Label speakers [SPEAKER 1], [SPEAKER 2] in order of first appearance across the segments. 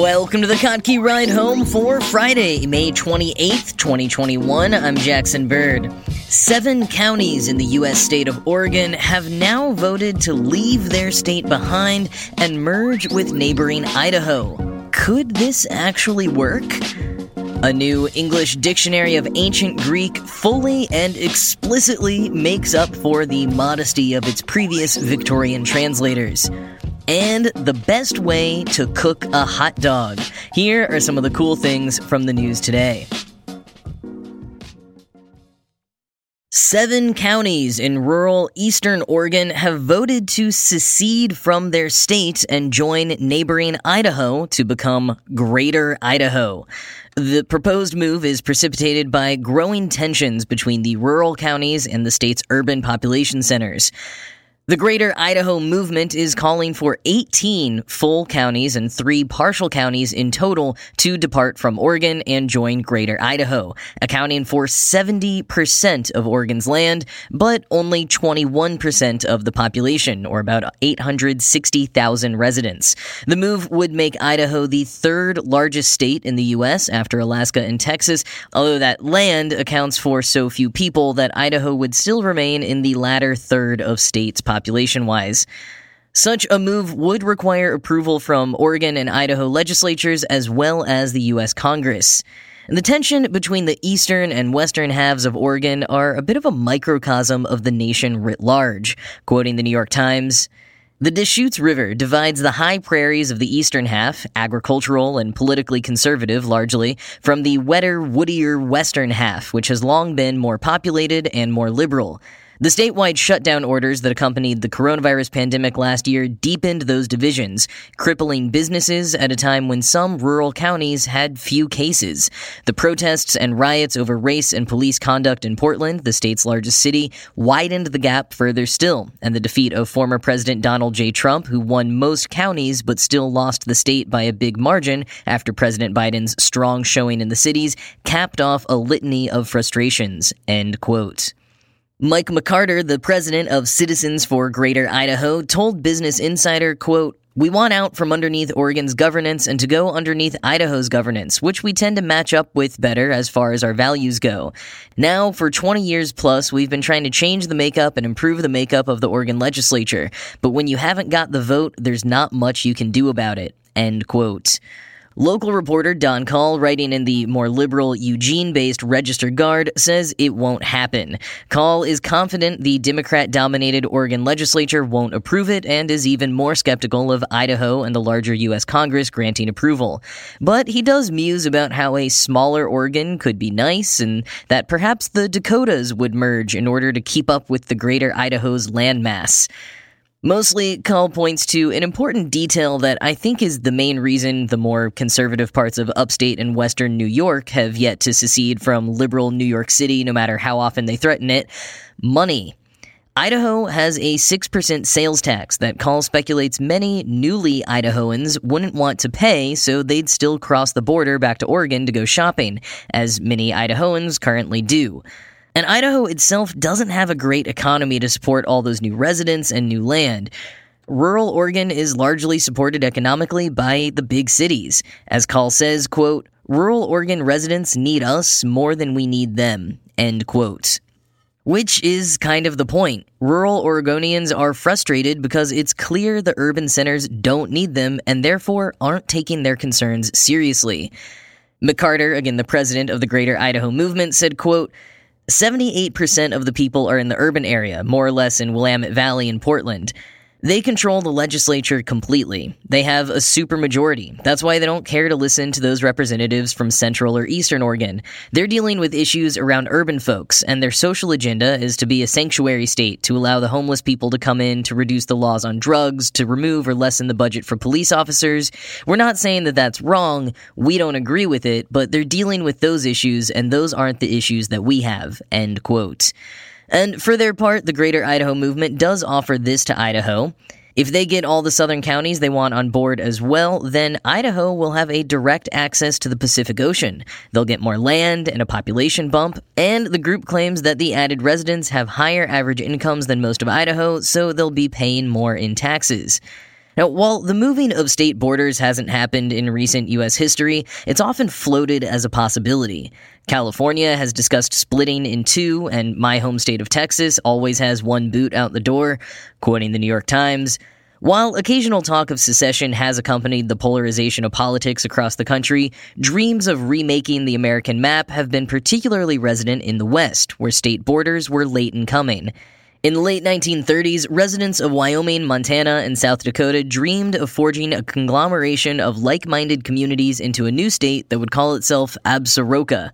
[SPEAKER 1] Welcome to the Kottke Ride Home for Friday, May 28th, 2021. I'm Jackson Bird. Seven counties in the U.S. state of Oregon have now voted to leave their state behind and merge with neighboring Idaho. Could this actually work? A new English dictionary of ancient Greek fully and explicitly makes up for the modesty of its previous Victorian translators and the best way to cook a hot dog. Here are some of the cool things from the news today. Seven counties in rural eastern Oregon have voted to secede from their state and join neighboring Idaho to become Greater Idaho. The proposed move is precipitated by growing tensions between the rural counties and the state's urban population centers. The Greater Idaho Movement is calling for 18 full counties and three partial counties in total to depart from Oregon and join Greater Idaho, accounting for 70% of Oregon's land, but only 21% of the population, or about 860,000 residents. The move would make Idaho the third largest state in the U.S. after Alaska and Texas, although that land accounts for so few people that Idaho would still remain in the latter third of states' population wise. Such a move would require approval from Oregon and Idaho legislatures as well as the U.S. Congress. The tension between the eastern and western halves of Oregon are a bit of a microcosm of the nation writ large. Quoting the New York Times, the Deschutes River divides the high prairies of the eastern half, agricultural and politically conservative largely, from the wetter, woodier western half, which has long been more populated and more liberal. The statewide shutdown orders that accompanied the coronavirus pandemic last year deepened those divisions, crippling businesses at a time when some rural counties had few cases. The protests and riots over race and police conduct in Portland, the state's largest city, widened the gap further still, and the defeat of former President Donald J. Trump, who won most counties but still lost the state by a big margin after President Biden's strong showing in the cities, capped off a litany of frustrations. End quote. Mike McCarter, the president of Citizens for Greater Idaho, told Business Insider, quote, we want out from underneath Oregon's governance and to go underneath Idaho's governance, which we tend to match up with better as far as our values go. Now, for 20 years plus, we've been trying to change the makeup and improve the makeup of the Oregon legislature. But when you haven't got the vote, there's not much you can do about it. End quote. Local reporter Don Kahle, writing in the more liberal Eugene based Register Guard, says it won't happen. Kahle is confident the Democrat dominated Oregon legislature won't approve it and is even more skeptical of Idaho and the larger U.S. Congress granting approval. But he does muse about how a smaller Oregon could be nice and that perhaps the Dakotas would merge in order to keep up with the greater Idaho's landmass. Mostly, Kahle points to an important detail that I think is the main reason the more conservative parts of upstate and western New York have yet to secede from liberal New York City, no matter how often they threaten it money. Idaho has a 6% sales tax that Kahle speculates many newly Idahoans wouldn't want to pay, so they'd still cross the border back to Oregon to go shopping, as many Idahoans currently do. And Idaho itself doesn't have a great economy to support all those new residents and new land. Rural Oregon is largely supported economically by the big cities. As Kahle says, quote, rural Oregon residents need us more than we need them, end quote. Which is kind of the point. Rural Oregonians are frustrated because it's clear the urban centers don't need them and therefore aren't taking their concerns seriously. McCarter, again the president of the Greater Idaho Movement, said, quote, 78% of the people are in the urban area, more or less in Willamette Valley and Portland. They control the legislature completely. They have a supermajority. That's why they don't care to listen to those representatives from Central or Eastern Oregon. They're dealing with issues around urban folks, and their social agenda is to be a sanctuary state to allow the homeless people to come in, to reduce the laws on drugs, to remove or lessen the budget for police officers. We're not saying that that's wrong. We don't agree with it, but they're dealing with those issues, and those aren't the issues that we have. End quote. And for their part, the Greater Idaho Movement does offer this to Idaho. If they get all the southern counties they want on board as well, then Idaho will have a direct access to the Pacific Ocean. They'll get more land and a population bump, and the group claims that the added residents have higher average incomes than most of Idaho, so they'll be paying more in taxes. Now, while the moving of state borders hasn't happened in recent U.S. history, it's often floated as a possibility. California has discussed splitting in two, and my home state of Texas always has one boot out the door, quoting the New York Times. While occasional talk of secession has accompanied the polarization of politics across the country, dreams of remaking the American map have been particularly resident in the West, where state borders were late in coming. In the late 1930s, residents of Wyoming, Montana, and South Dakota dreamed of forging a conglomeration of like minded communities into a new state that would call itself Absaroka.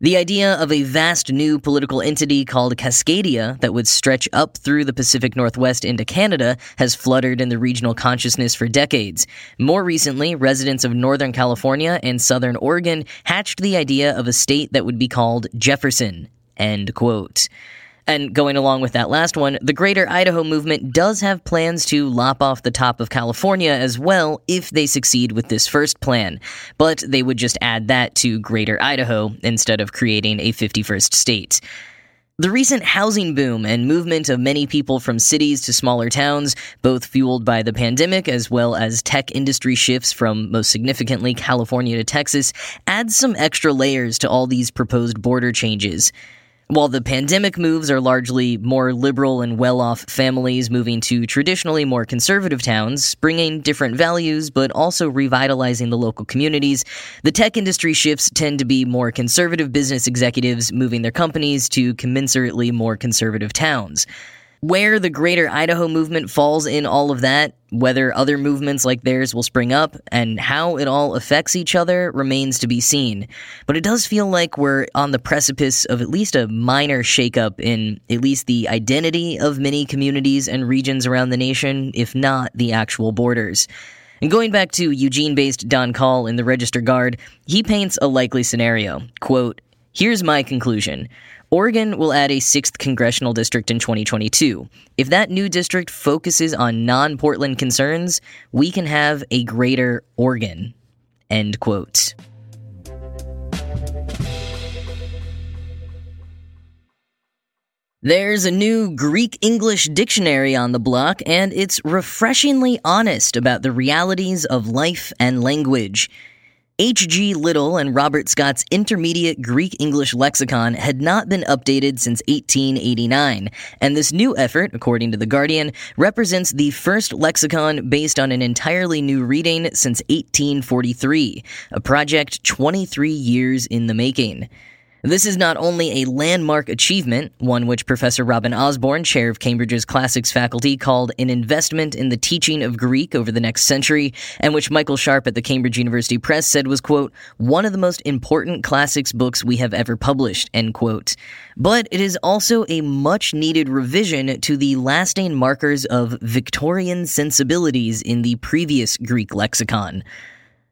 [SPEAKER 1] The idea of a vast new political entity called Cascadia that would stretch up through the Pacific Northwest into Canada has fluttered in the regional consciousness for decades. More recently, residents of Northern California and Southern Oregon hatched the idea of a state that would be called Jefferson. End quote. And going along with that last one, the Greater Idaho movement does have plans to lop off the top of California as well if they succeed with this first plan. But they would just add that to Greater Idaho instead of creating a 51st state. The recent housing boom and movement of many people from cities to smaller towns, both fueled by the pandemic as well as tech industry shifts from most significantly California to Texas, adds some extra layers to all these proposed border changes. While the pandemic moves are largely more liberal and well off families moving to traditionally more conservative towns, bringing different values but also revitalizing the local communities, the tech industry shifts tend to be more conservative business executives moving their companies to commensurately more conservative towns. Where the greater Idaho movement falls in all of that, whether other movements like theirs will spring up, and how it all affects each other remains to be seen. But it does feel like we're on the precipice of at least a minor shakeup in at least the identity of many communities and regions around the nation, if not the actual borders. And going back to Eugene based Don Kahle in the Register Guard, he paints a likely scenario. Quote, Here's my conclusion. Oregon will add a sixth congressional district in 2022. If that new district focuses on non Portland concerns, we can have a greater Oregon. End quote. There's a new Greek English dictionary on the block, and it's refreshingly honest about the realities of life and language. H.G. Liddell and Robert Scott's Intermediate Greek English Lexicon had not been updated since 1889, and this new effort, according to The Guardian, represents the first lexicon based on an entirely new reading since 1843, a project 23 years in the making. This is not only a landmark achievement, one which Professor Robin Osborne, chair of Cambridge's classics faculty, called an investment in the teaching of Greek over the next century, and which Michael Sharp at the Cambridge University Press said was, quote, one of the most important classics books we have ever published, end quote. But it is also a much needed revision to the lasting markers of Victorian sensibilities in the previous Greek lexicon.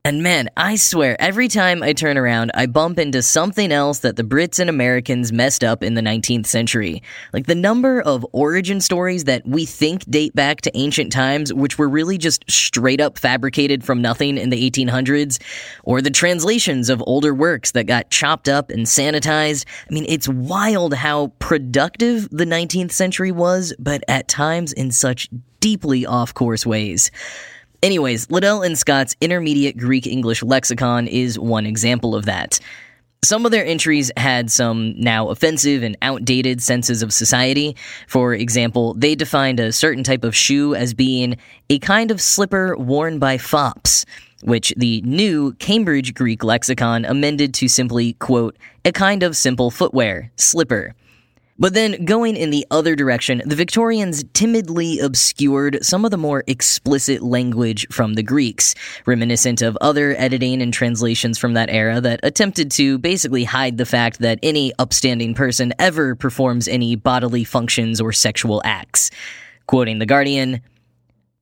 [SPEAKER 1] And man, I swear, every time I turn around, I bump into something else that the Brits and Americans messed up in the 19th century. Like the number of origin stories that we think date back to ancient times, which were really just straight up fabricated from nothing in the 1800s, or the translations of older works that got chopped up and sanitized. I mean, it's wild how productive the 19th century was, but at times in such deeply off course ways. Anyways, Liddell and Scott's Intermediate Greek English Lexicon is one example of that. Some of their entries had some now offensive and outdated senses of society. For example, they defined a certain type of shoe as being a kind of slipper worn by fops, which the new Cambridge Greek lexicon amended to simply, quote, a kind of simple footwear, slipper. But then, going in the other direction, the Victorians timidly obscured some of the more explicit language from the Greeks, reminiscent of other editing and translations from that era that attempted to basically hide the fact that any upstanding person ever performs any bodily functions or sexual acts. Quoting The Guardian,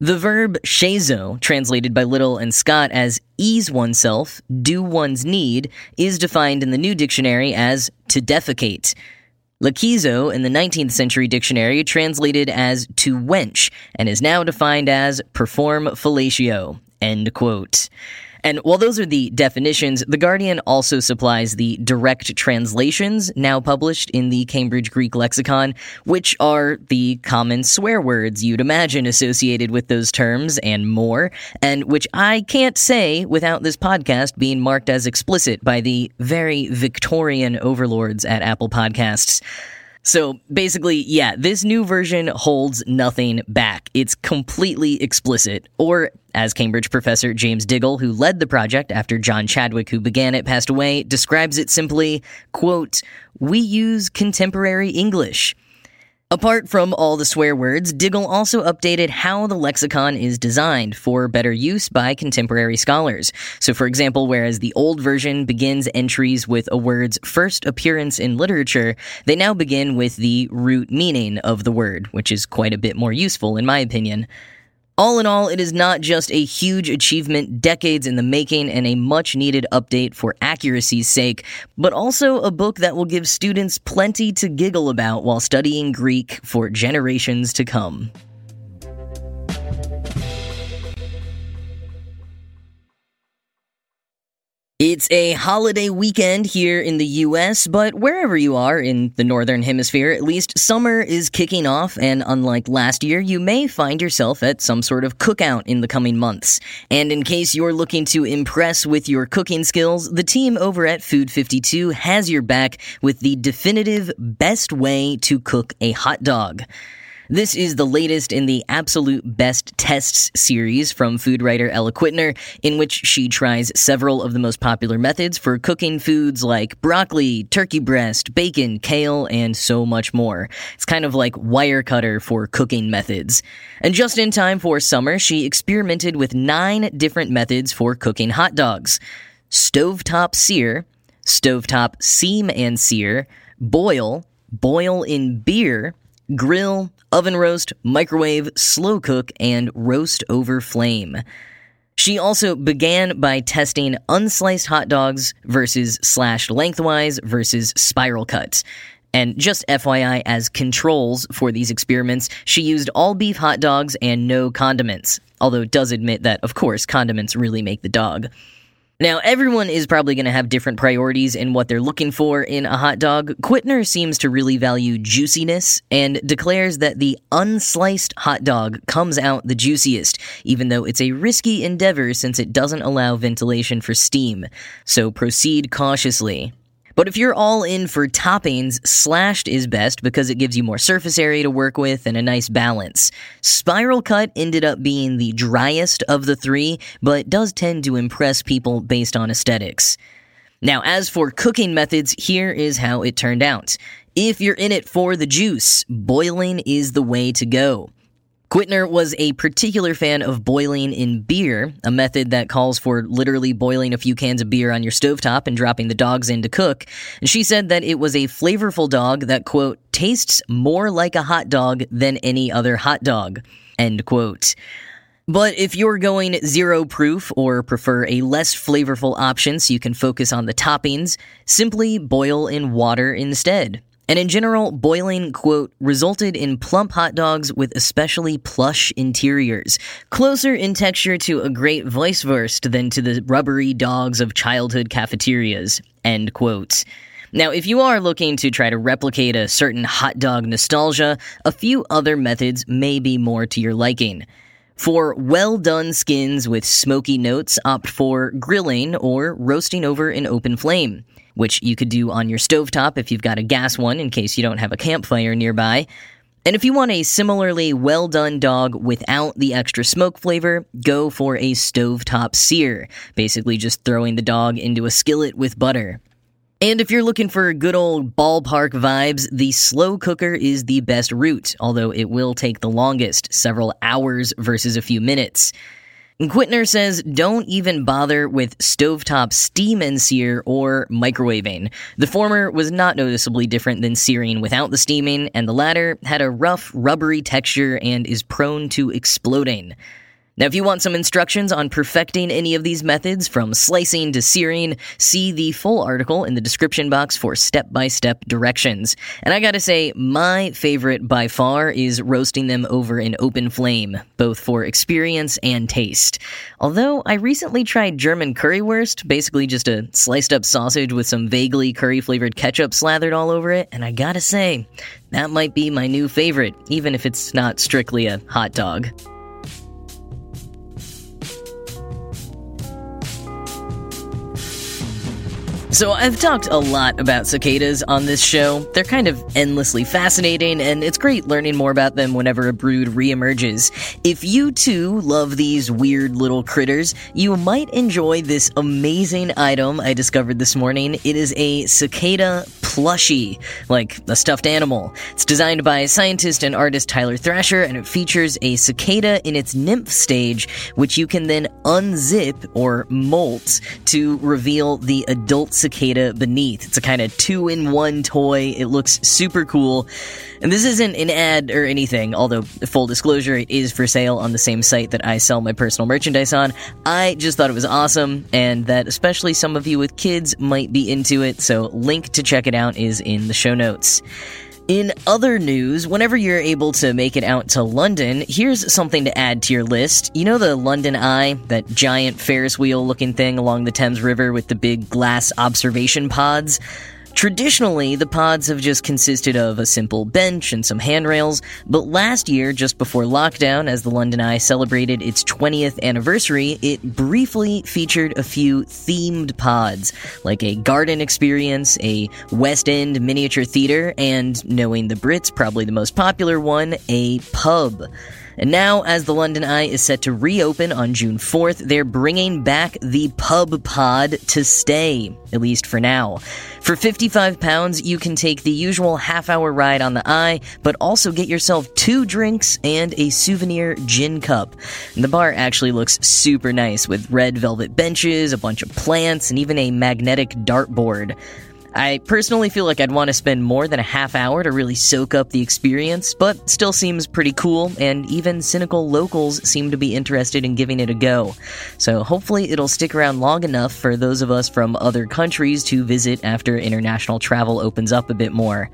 [SPEAKER 1] the verb shazo, translated by Liddell and Scott as ease oneself, do one's need, is defined in the new dictionary as to defecate. Lakizo in the 19th century dictionary translated as to wench and is now defined as perform fellatio. End quote. And while those are the definitions, The Guardian also supplies the direct translations now published in the Cambridge Greek Lexicon, which are the common swear words you'd imagine associated with those terms and more, and which I can't say without this podcast being marked as explicit by the very Victorian overlords at Apple Podcasts. So basically, yeah, this new version holds nothing back. It's completely explicit. Or, as Cambridge professor James Diggle, who led the project after John Chadwick, who began it, passed away, describes it simply, quote, we use contemporary English. Apart from all the swear words, Diggle also updated how the lexicon is designed for better use by contemporary scholars. So, for example, whereas the old version begins entries with a word's first appearance in literature, they now begin with the root meaning of the word, which is quite a bit more useful, in my opinion. All in all, it is not just a huge achievement decades in the making and a much needed update for accuracy's sake, but also a book that will give students plenty to giggle about while studying Greek for generations to come. It's a holiday weekend here in the US, but wherever you are in the Northern Hemisphere, at least summer is kicking off, and unlike last year, you may find yourself at some sort of cookout in the coming months. And in case you're looking to impress with your cooking skills, the team over at Food 52 has your back with the definitive best way to cook a hot dog. This is the latest in the Absolute Best Tests series from food writer Ella Quittner, in which she tries several of the most popular methods for cooking foods like broccoli, turkey breast, bacon, kale, and so much more. It's kind of like Wirecutter for cooking methods. And just in time for summer, she experimented with nine different methods for cooking hot dogs stovetop sear, stovetop seam and sear, boil, boil in beer, grill, oven roast, microwave, slow cook, and roast over flame. She also began by testing unsliced hot dogs versus slashed lengthwise versus spiral cuts. And just FYI, as controls for these experiments, she used all beef hot dogs and no condiments, although does admit that, of course, condiments really make the dog. Now, everyone is probably going to have different priorities in what they're looking for in a hot dog. Quittner seems to really value juiciness and declares that the unsliced hot dog comes out the juiciest, even though it's a risky endeavor since it doesn't allow ventilation for steam. So proceed cautiously. But if you're all in for toppings, slashed is best because it gives you more surface area to work with and a nice balance. Spiral cut ended up being the driest of the three, but does tend to impress people based on aesthetics. Now, as for cooking methods, here is how it turned out. If you're in it for the juice, boiling is the way to go. Quittner was a particular fan of boiling in beer, a method that calls for literally boiling a few cans of beer on your stovetop and dropping the dogs in to cook. And she said that it was a flavorful dog that, quote, tastes more like a hot dog than any other hot dog, end quote. But if you're going zero proof or prefer a less flavorful option so you can focus on the toppings, simply boil in water instead. And in general, boiling, quote, resulted in plump hot dogs with especially plush interiors, closer in texture to a great Weisswurst than to the rubbery dogs of childhood cafeterias, end quote. Now, if you are looking to try to replicate a certain hot dog nostalgia, a few other methods may be more to your liking. For well done skins with smoky notes, opt for grilling or roasting over an open flame which you could do on your stovetop if you've got a gas one in case you don't have a campfire nearby. And if you want a similarly well done dog without the extra smoke flavor, go for a stovetop sear, basically just throwing the dog into a skillet with butter. And if you're looking for good old ballpark vibes, the slow cooker is the best route, although it will take the longest, several hours versus a few minutes. Quittner says don't even bother with stovetop steam and sear or microwaving. The former was not noticeably different than searing without the steaming, and the latter had a rough, rubbery texture and is prone to exploding. Now, if you want some instructions on perfecting any of these methods, from slicing to searing, see the full article in the description box for step by step directions. And I gotta say, my favorite by far is roasting them over an open flame, both for experience and taste. Although I recently tried German currywurst, basically just a sliced up sausage with some vaguely curry flavored ketchup slathered all over it, and I gotta say, that might be my new favorite, even if it's not strictly a hot dog. So, I've talked a lot about cicadas on this show. They're kind of endlessly fascinating, and it's great learning more about them whenever a brood reemerges. If you too love these weird little critters, you might enjoy this amazing item I discovered this morning. It is a cicada plushie, like a stuffed animal. It's designed by scientist and artist Tyler Thrasher, and it features a cicada in its nymph stage, which you can then unzip or molt to reveal the adult cicada cicada beneath. It's a kind of two in one toy. It looks super cool. And this isn't an ad or anything, although, full disclosure, it is for sale on the same site that I sell my personal merchandise on. I just thought it was awesome, and that especially some of you with kids might be into it, so link to check it out is in the show notes. In other news, whenever you're able to make it out to London, here's something to add to your list. You know the London Eye, that giant Ferris wheel looking thing along the Thames River with the big glass observation pods? Traditionally, the pods have just consisted of a simple bench and some handrails, but last year, just before lockdown, as the London Eye celebrated its 20th anniversary, it briefly featured a few themed pods, like a garden experience, a West End miniature theater, and, knowing the Brits, probably the most popular one, a pub. And now, as the London Eye is set to reopen on June 4th, they're bringing back the pub pod to stay, at least for now. For 55 pounds, you can take the usual half hour ride on the Eye, but also get yourself two drinks and a souvenir gin cup. And the bar actually looks super nice with red velvet benches, a bunch of plants, and even a magnetic dartboard. I personally feel like I'd want to spend more than a half hour to really soak up the experience, but still seems pretty cool, and even cynical locals seem to be interested in giving it a go. So hopefully it'll stick around long enough for those of us from other countries to visit after international travel opens up a bit more.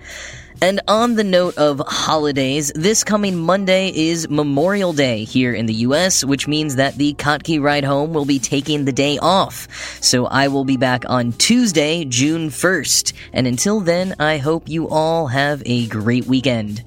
[SPEAKER 1] And on the note of holidays, this coming Monday is Memorial Day here in the US, which means that the Kottke Ride Home will be taking the day off. So I will be back on Tuesday, June 1st. And until then, I hope you all have a great weekend.